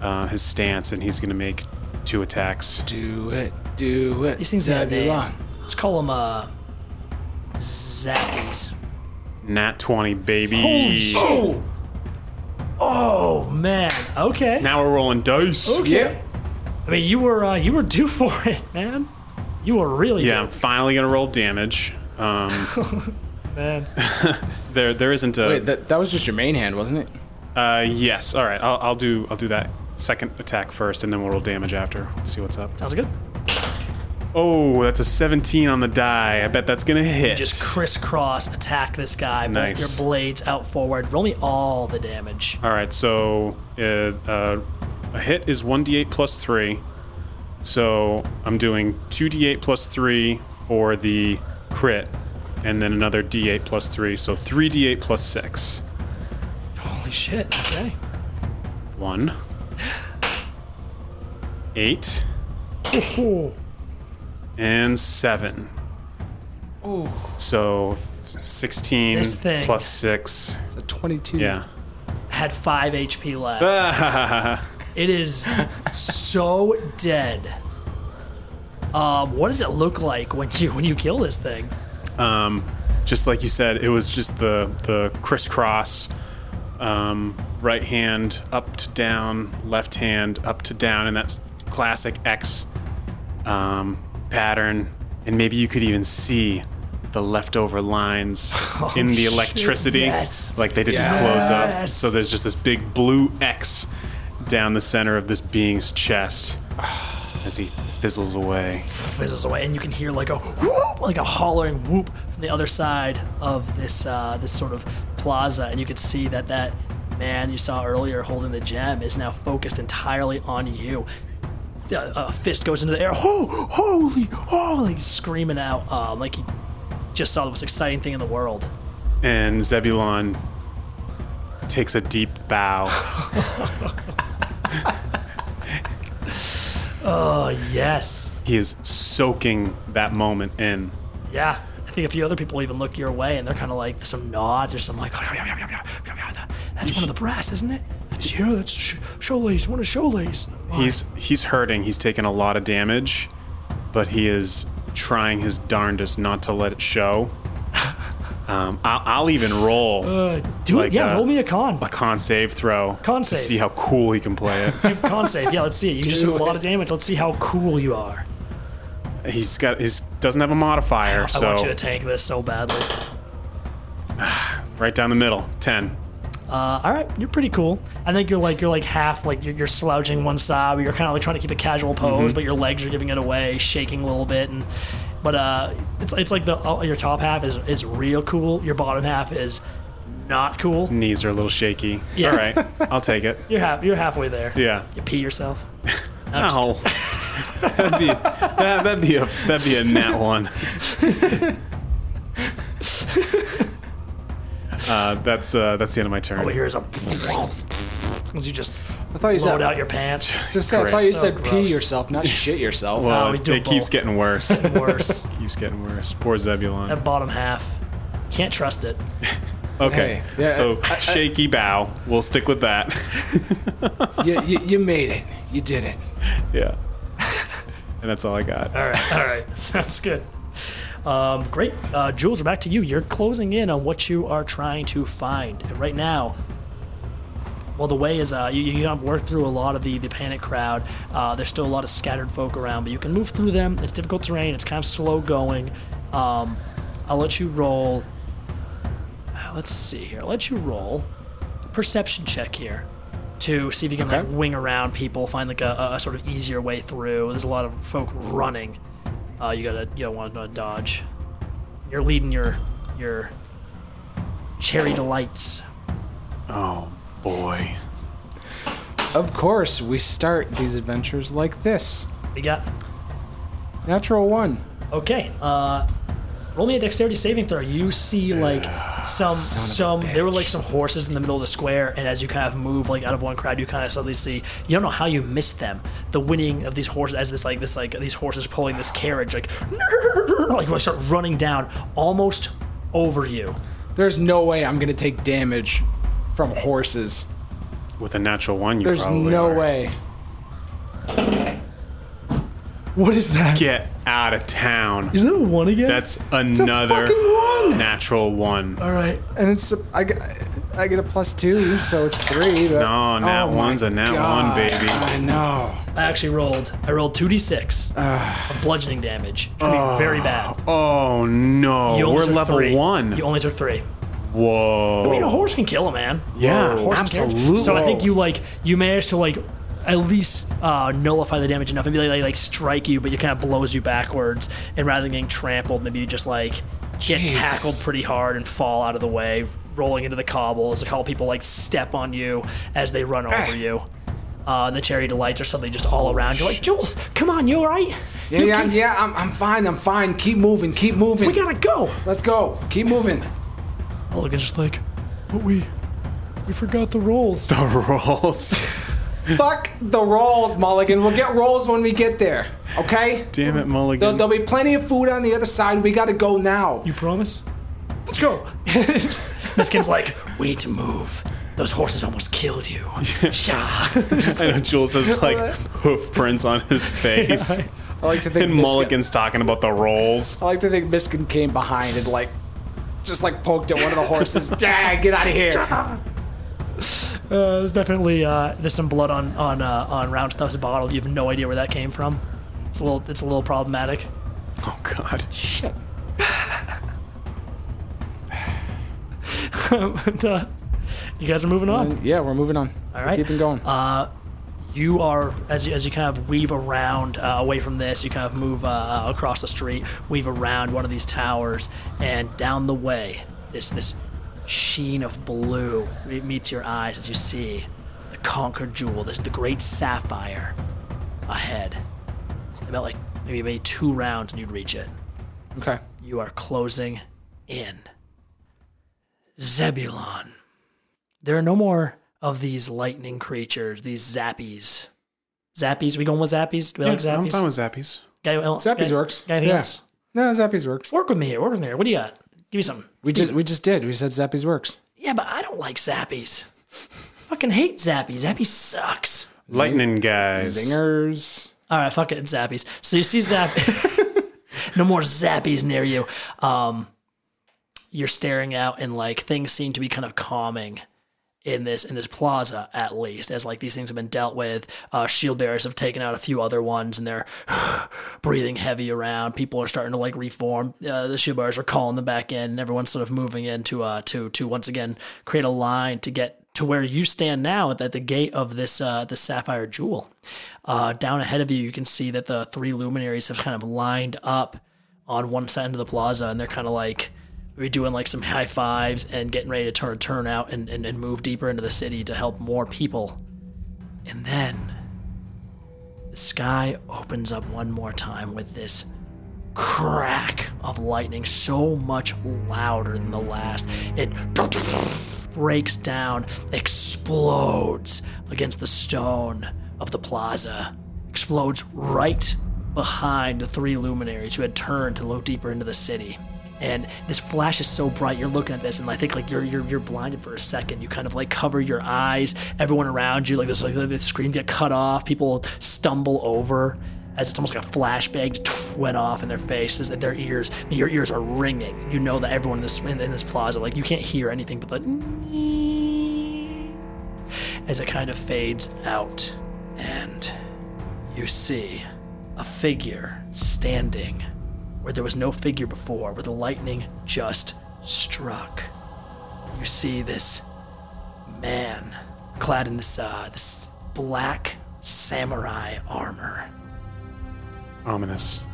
uh, his stance, and he's gonna make two attacks. Do it. Do it. These things have a name. Let's call them uh, zappies. Nat twenty, baby. Oh, oh man. Okay. Now we're rolling dice. okay. Yep. I mean, you were uh, you were due for it, man. You were really Yeah, I'm finally gonna roll damage. Um, <laughs> man. <laughs> there, there isn't a. Wait, that, that was just your main hand, wasn't it? uh, yes. All right. I'll, I'll do. I'll do that second attack first, and then we'll roll damage after. Let's see what's up. Sounds good. Oh, that's a 17 on the die. I bet that's gonna hit. You Just crisscross attack this guy. Nice. Both your blades out forward. Roll me all the damage. All right, so uh, uh, a hit is 1d8 plus 3. So I'm doing 2d8 plus 3 for the crit, and then another d8 plus 3. So 3d8 plus 6. Holy shit. Okay. 1. 8. And 7. So 16 This thing. plus 6. It's a 22. Yeah. Had five HP left. <laughs> It is so dead. Um, what does it look like when you when you kill this thing? um, just like you said, it was just the the crisscross, um, right hand up to down, left hand up to down, and that's classic X um, pattern. And maybe you could even see the leftover lines <laughs> in the electricity, yes. like they didn't Yes. close up. So there's just this big blue X down the center of this being's chest as he fizzles away. Fizzles away, and you can hear like a whoop, like a hollering whoop from the other side of this uh, this sort of plaza, and you can see that that man you saw earlier holding the gem is now focused entirely on you. Uh, a fist goes into the air. Oh, holy, oh, like screaming out, uh, like he just saw the most exciting thing in the world. And Zebulon takes a deep bow. <laughs> <laughs> Oh yes, he is soaking that moment in. yeah. I think a few other people even look your way, and they're kind of like some nods or some like, "Oh, that's one of the brass, isn't it? That's yeah, that's Sh- Cholet's, one of Cholet's. He's he's hurting. He's taken a lot of damage, but he is trying his darndest not to let it show. Um, I'll, I'll even roll Uh, do like, it. Yeah, uh, roll me a con. a con save throw Con to save. see how cool he can play it. <laughs> Do con save. Yeah, let's see it. You just do a lot of damage. Let's see how cool you are. He's got He doesn't have a modifier, <sighs> I so want you to tank this so badly. <sighs> right down the middle, ten. Uh, all right, you're pretty cool. I think you're like you're like half like you're, you're slouching one side, but you're kind of like trying to keep a casual pose, but your legs are giving it away, shaking a little bit, and but uh, it's it's like the uh, your top half is is real cool. Your bottom half is not cool. Knees are a little shaky. Yeah. All right, I'll take it. <laughs> You're half you're halfway there. Yeah. You pee yourself. <laughs> Ow. <laughs> that'd be that, that'd be a that'd be a nat one. uh, that's uh, that's the end of my turn. Over here is a as you just I thought you load said. out your pants. <laughs> just I thought you So said pee gross. yourself, not <laughs> shit yourself. well, Oh, we it, do it keeps both. getting worse. Worse. <laughs> keeps getting worse. Poor Zebulon. that bottom half. Can't trust it. Okay, Hey, yeah, so I- I- shaky bow. We'll stick with that. you, you, you made it. You did it. yeah, and that's all I got. All right, all right, sounds good. Um, great, uh, Jules. We're back to you. You're closing in on what you are trying to find And right now. Well, the way is uh, you, you have worked through a lot of the, the panic crowd. Uh, there's still a lot of scattered folk around, but you can move through them. It's difficult terrain. It's kind of slow going. Um, I'll let you roll. uh, Let's see here. I'll let you roll perception check here to see if you can like wing around people, find like a, a sort of easier way through. There's a lot of folk running. Uh, you gotta you gotta want to dodge. You're leading your your cherry delights. Oh boy. Of course, we start these adventures like this. We got Natural one. okay. Uh, roll me a dexterity saving throw. You see like some some there were like some horses in the middle of the square, and as you kind of move like out of one crowd, you kind of suddenly see you don't know how you missed them. The winning of these horses as this like this like these horses pulling this carriage like <laughs> like they start running down almost over you. There's no way I'm gonna take damage from horses. With a natural one, you There's probably no are. way. What is that? Get out of town. Is that a one again? That's another fucking one. natural one. all right. And it's I get I get a plus two, so it's three. But, No, oh nat oh my one's a nat one, baby. I know. I actually rolled. I rolled two d six of bludgeoning damage. It's gonna be very bad. Oh, oh no, You only we're took level three. one. You only took three. Whoa. I mean, a horse can kill a man. Yeah, A horse can absolutely. So I think you like you manage to like at least uh, nullify the damage enough. Maybe they like, like strike you, but it kind of blows you backwards. And rather than getting trampled, maybe you just like get Jesus. tackled pretty hard and fall out of the way, rolling into the cobbles. A couple people like step on you as they run over you. Uh, the cherry delights are suddenly just all around. You're like, Jules, come on, you all right? Yeah, yeah, yeah. I'm, I'm fine. I'm fine. Keep moving. Keep moving. We gotta go. Let's go. Keep moving. Mulligan's just like, but we, we forgot the rolls. The rolls. <laughs> Fuck the rolls, Mulligan. We'll get rolls when we get there. Okay? Damn it, There'll, Mulligan. there'll be plenty of food on the other side. We gotta go now. You promise? Let's go. <laughs> Miskin's like, we need to move. Those horses almost killed you. <laughs> Yeah. I know Jules has like hoof prints on his face. I like to think And Miskin- Mulligan's talking about the rolls. I like to think Miskin came behind and like, just like poked at one of the horses. <laughs> Dad, get out of here. Uh, there's definitely uh, there's some blood on on uh, on Round Stuff's bottle. You have no idea where that came from. It's a little it's a little problematic. Oh God. Shit. <laughs> but, uh, you guys are moving on. Yeah, we're moving on. All right. Keeping going. You are as you, as you kind of weave around uh, away from this you kind of move uh, across the street weave around one of these towers and down the way this this sheen of blue it meets your eyes as you see the conquered jewel this the great sapphire ahead It's about like maybe maybe two rounds and you'd reach it okay. you are closing in. Zebulon. There are no more of these lightning creatures, these zappies. Zappies? We going with zappies? Do we like Yeah, zappies? I'm fine with zappies. Guy, well, Zappies guy- works. Guy, anything Yeah. No, Zappies works. Work with me here. Work with me here. What do you got? Give me something. We just we just did. We said Zappies works. Yeah, but I don't like zappies. Fucking hate zappies. Zappies sucks. Lightning guys. Zingers. All right, fuck it, it's zappies. So you see zap, <laughs> no more zappies near you. Um, you're staring out, and like things seem to be kind of calming in this in this plaza, at least, as like these things have been dealt with. Uh, shield bearers have taken out a few other ones, and they're <sighs> breathing heavy around. People are starting to like reform. Uh, the shield bearers are calling them back in, and everyone's sort of moving in to uh to to once again create a line to get to where you stand now at the, gate of this uh, the sapphire jewel. Uh, down ahead of you, you can see that the three luminaries have kind of lined up on one side of the plaza, and they're kind of like maybe doing like some high fives and getting ready to turn turn out and, and, and move deeper into the city to help more people. And then the sky opens up one more time with this crack of lightning so much louder than the last. It breaks down, explodes against the stone of the plaza, explodes right behind the three luminaries who had turned to look deeper into the city. And this flash is so bright. You're looking at this, and I think like you're you're you're blinded for a second. You kind of like cover your eyes. Everyone around you, like this, like the screen get cut off. People stumble over as it's almost like a flashbang went off in their faces, and their ears. Your ears are ringing. You know that everyone in this in, in this plaza, like you can't hear anything but the <laughs> as it kind of fades out, and you see a figure standing where there was no figure before, where the lightning just struck. You see this man clad in this uh, this black samurai armor, Ominous.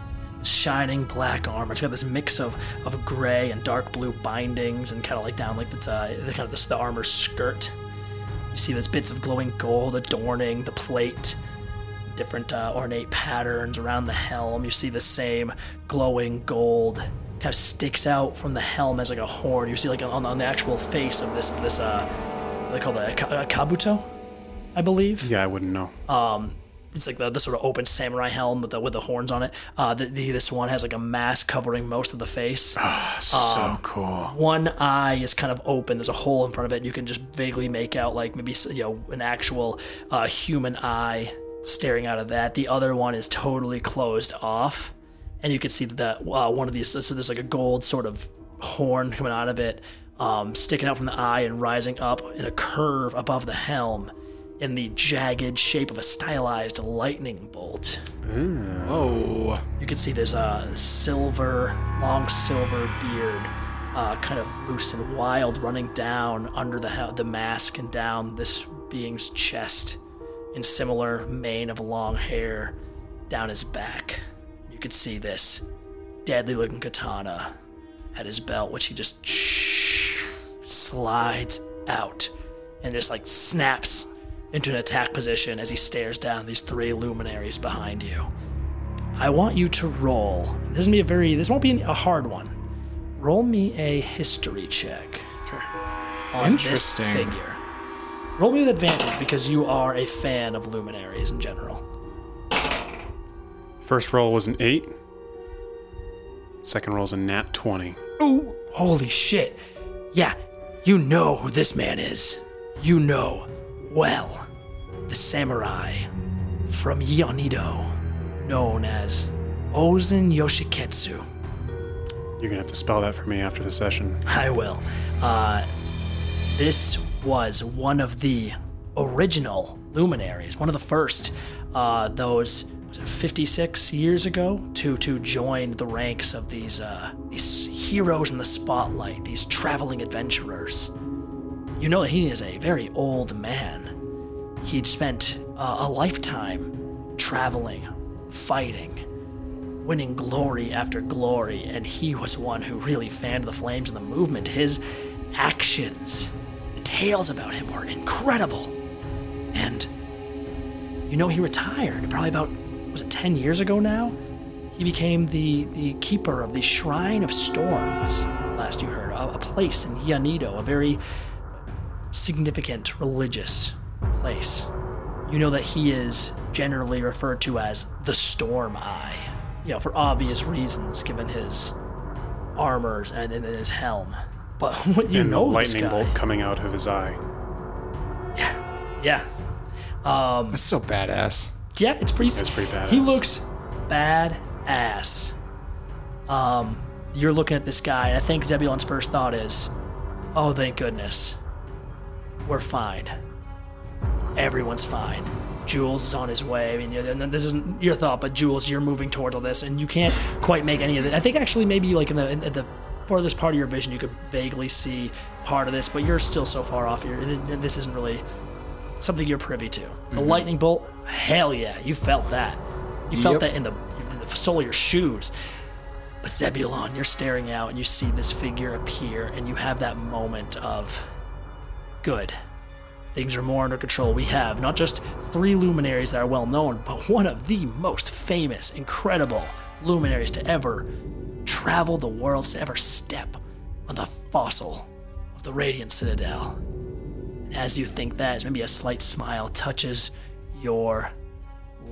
shining black armor. It's got this mix of of gray and dark blue bindings, and kind of like down like it's uh, the kind of this, the armor skirt. You see those bits of glowing gold adorning the plate, different uh, ornate patterns around the helm. You see the same glowing gold kind of sticks out from the helm as like a horn. You see like on, on the actual face of this of this uh, what they call the a, a kabuto, I believe Yeah, I wouldn't know. Um, it's like the, the sort of open samurai helm with the with the horns on it. Uh, the, the, this one has like a mask covering most of the face. so cool. one eye is kind of open. There's a hole in front of it. You can just vaguely make out like maybe you know an actual uh, human eye staring out of that. The other one is totally closed off, and you can see that uh, one of these. So there's like a gold sort of horn coming out of it, um, sticking out from the eye and rising up in a curve above the helm. In the jagged shape of a stylized lightning bolt. Oh. You can see there's a silver, long silver beard, uh, kind of loose and wild, running down under the the mask and down this being's chest. In similar mane of long hair down his back. You could see this deadly looking katana at his belt, which he just slides out and just like snaps into an attack position as he stares down these three luminaries behind you. I want you to roll. This is gonna be a very. This won't be a hard one. Roll me a history check on this Interesting. figure. Roll me with advantage because you are a fan of luminaries in general. First roll was an eight. Second roll is a nat 20. Ooh, holy shit. Yeah, you know who this man is. You know well. The samurai from Yonido, known as Ozen Yoshiketsu. You're gonna have to spell that for me after the session. I will. Uh, this was one of the original luminaries, one of the first. Uh, those was it 56 years ago to to join the ranks of these uh, these heroes in the spotlight, these traveling adventurers. You know he is a very old man. He'd spent uh, a lifetime traveling, fighting, winning glory after glory, and he was one who really fanned the flames of the movement. His actions, tales about him were incredible. And you know, he retired probably about, was it 10 years ago now? He became the, the keeper of the Shrine of Storms, last you heard, a, a place in Yanido, a very significant religious place. You know that he is generally referred to as the Storm Eye, you know, for obvious reasons, given his armors and, and his helm. But <laughs> what you and know the this lightning guy, bolt coming out of his eye. yeah, <laughs> yeah. Um, That's so badass. yeah, it's pretty. It's pretty badass. He looks badass. Um, you're looking at this guy, and I think Zebulon's first thought is, "Oh, thank goodness, we're fine. Everyone's fine." Jules is on his way. I mean, you know, this isn't your thought, but Jules, you're moving towards all this, and you can't quite make any of it. I think actually maybe like in the in the furthest part of your vision, you could vaguely see part of this, but you're still so far off. You're, this isn't really something you're privy to. The mm-hmm. lightning bolt, hell yeah, you felt that. You felt Yep. that in the, in the sole of your shoes. But Zebulon, you're staring out and you see this figure appear, and you have that moment of good. Things are more under control. We have not just three luminaries that are well known, but one of the most famous, incredible luminaries to ever travel the worlds, to ever step on the fossil of the Radiant Citadel. And as you think that, as maybe a slight smile touches your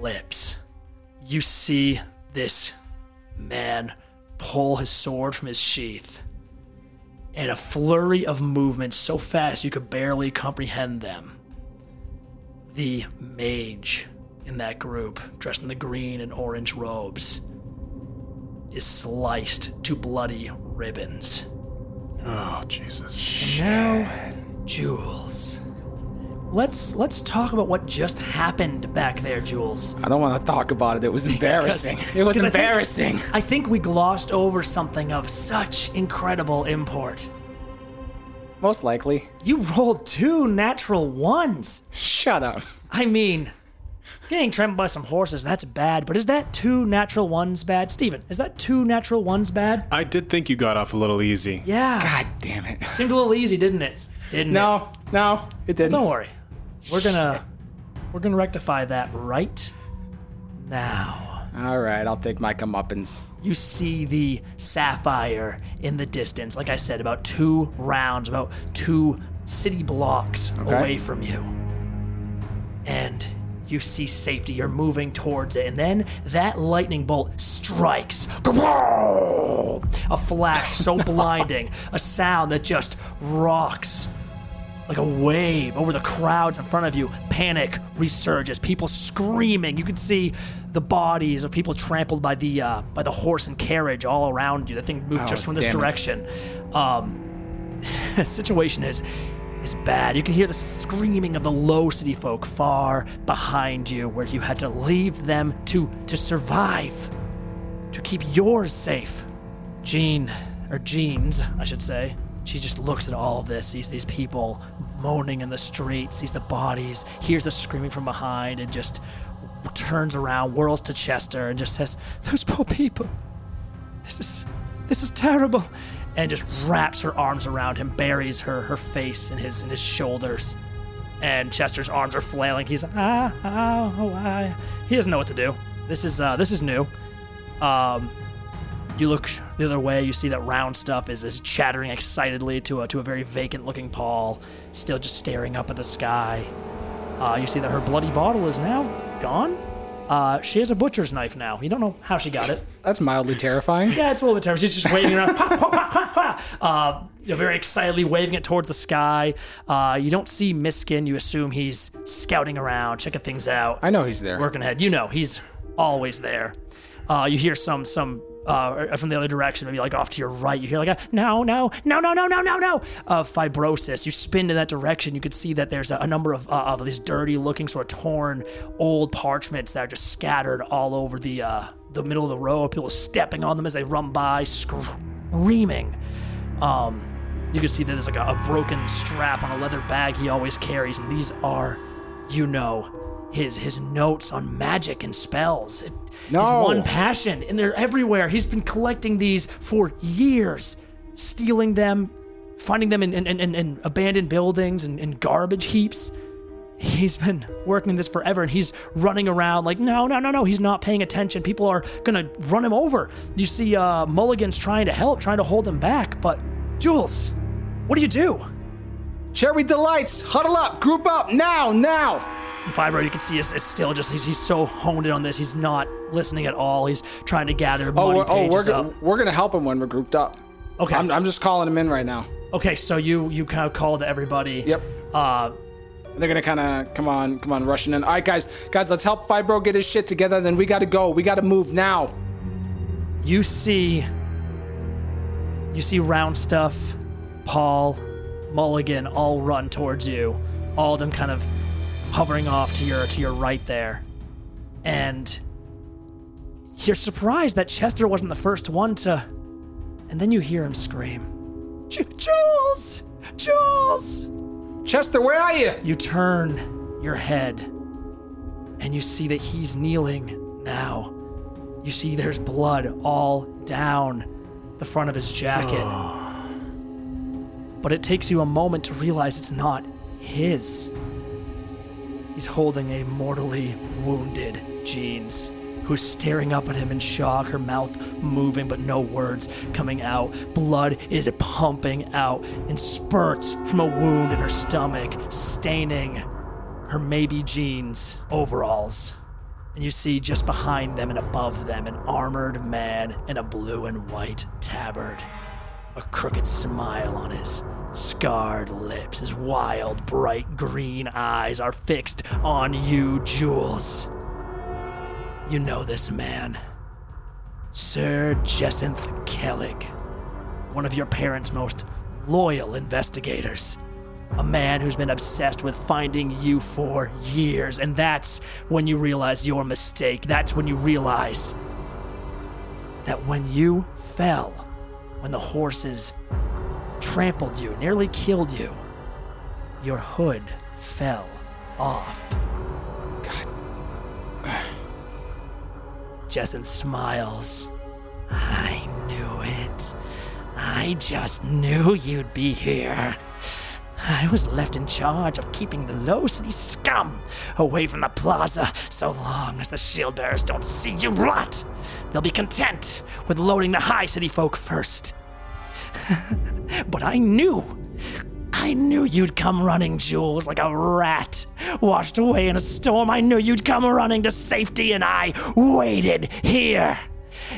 lips, you see this man pull his sword from his sheath. And a flurry of movements so fast you could barely comprehend them. The mage in that group, dressed in the green and orange robes, is sliced to bloody ribbons. Oh, Jesus. Now, Jules. Let's let's talk about what just happened back there, Jules. I don't want to talk about it. It was <laughs> embarrassing. it was <laughs> 'cause I think- embarrassing. <laughs> I think we glossed over something of such incredible import. Most likely. You rolled two natural ones. Shut up. I mean, getting trampled by some horses, that's bad, but is that two natural ones bad? Steven, is that two natural ones bad? I did think you got off a little easy. Yeah. God damn it. Seemed a little easy, didn't it? Didn't it? No, no, it didn't. Don't worry. We're gonna we're gonna rectify that right now. All right, I'll take my comeuppance. You see the sapphire in the distance. Like I said, about two rounds, about two city blocks Okay. away from you. And you see safety. You're moving towards it. And then that lightning bolt strikes. A flash so <laughs> blinding, a sound that just rocks like a wave over the crowds in front of you. Panic resurges. People screaming. You can see the bodies of people trampled by the uh, by the horse and carriage all around you. That thing moved just from this direction. Um, <laughs> the situation is is bad. You can hear the screaming of the low city folk far behind you, where you had to leave them to to survive, to keep yours safe. Jean, or Jeans, I should say. She just looks at all of this, sees these people moaning in the street, sees the bodies, hears the screaming from behind, and just turns around, whirls to Chester, and just says, "Those poor people. This is this is terrible." And just wraps her arms around him, buries her her face in his in his shoulders. And Chester's arms are flailing. He's ah ah oh. He doesn't know what to do. This is uh this is new. Um, you look the other way. You see that round stuff is, is chattering excitedly to a to a very vacant looking Paul, still just staring up at the sky. Uh, you see that her bloody bottle is now gone. Uh, she has a butcher's knife now. You don't know how she got it. <laughs> That's mildly terrifying. Yeah, it's a little bit terrifying. She's just waving around, pa, pa, pa. Uh, very excitedly waving it towards the sky. Uh, you don't see Miskin. You assume he's scouting around, checking things out I know he's there. working ahead. You know, he's always there. Uh, you hear some some uh, from the other direction, maybe like off to your right. You hear like a no, no, no, no, no, no, no, no of fibrosis. You spin in that direction. You could see that there's a, a number of, uh, of these dirty-looking, sort of torn, old parchments that are just scattered all over the uh, the middle of the road. People stepping on them as they run by, screaming. Um, you can see that there's like a, a broken strap on a leather bag he always carries, and these are, you know, his his notes on magic and spells. It, His one passion, and they're everywhere. He's been collecting these for years, stealing them, finding them in, in, in, in abandoned buildings and in garbage heaps. He's been working this forever and he's running around like, no, no, no, no. He's not paying attention. People are going to run him over. You see uh, Mulligan's trying to help, trying to hold him back. But, Jules, what do you do? Cherry delights, huddle up, group up now, now. Fibro, you can see, is, is still just, he's, he's so honed in on this. He's not listening at all. He's trying to gather Oh, money we're, oh, we're, gonna, we're gonna help him when we're grouped up. Okay. I'm, I'm just calling him in right now. Okay, so you you kind of call to everybody. Yep. Uh, They're gonna kind of come on, come on, rushing in. All right, guys, guys, let's help Fibro get his shit together. Then we gotta go. We gotta move now. you see you see round stuff paul mulligan all run towards you all of them kind of hovering off to your to your right there and you're surprised that chester wasn't the first one to and then you hear him scream jules jules Chester, where are you? you turn your head and you see that he's kneeling now. You see there's blood all down the front of his jacket. <sighs> But it takes you a moment to realize it's not his. He's holding a mortally wounded Jeans, who's staring up at him in shock, her mouth moving but no words coming out. Blood is pumping out in spurts from a wound in her stomach, staining her maybe jeans overalls. And you see just behind them and above them an armored man in a blue and white tabard. A crooked smile on his scarred lips. His wild, bright green eyes are fixed on you, Jules. You know this man. Sir Jacinth Kellig, one of your parents' most loyal investigators. A man who's been obsessed with finding you for years, and that's when you realize your mistake. That's when you realize that when you fell, when the horses trampled you, nearly killed you, your hood fell off. God. <sighs> Jacinth smiles. I knew it. I just knew you'd be here. I was left in charge of keeping the low city scum away from the plaza so long as the shield bearers don't see you rot. They'll be content with loading the high city folk first. <laughs> but I knew. I knew you'd come running, Jules, like a rat washed away in a storm. I knew you'd come running to safety, and I waited here.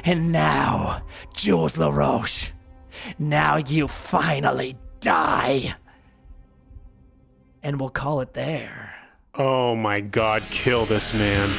And now, Jules LaRoche, now you finally die. And we'll call it there. Oh my god, kill this man.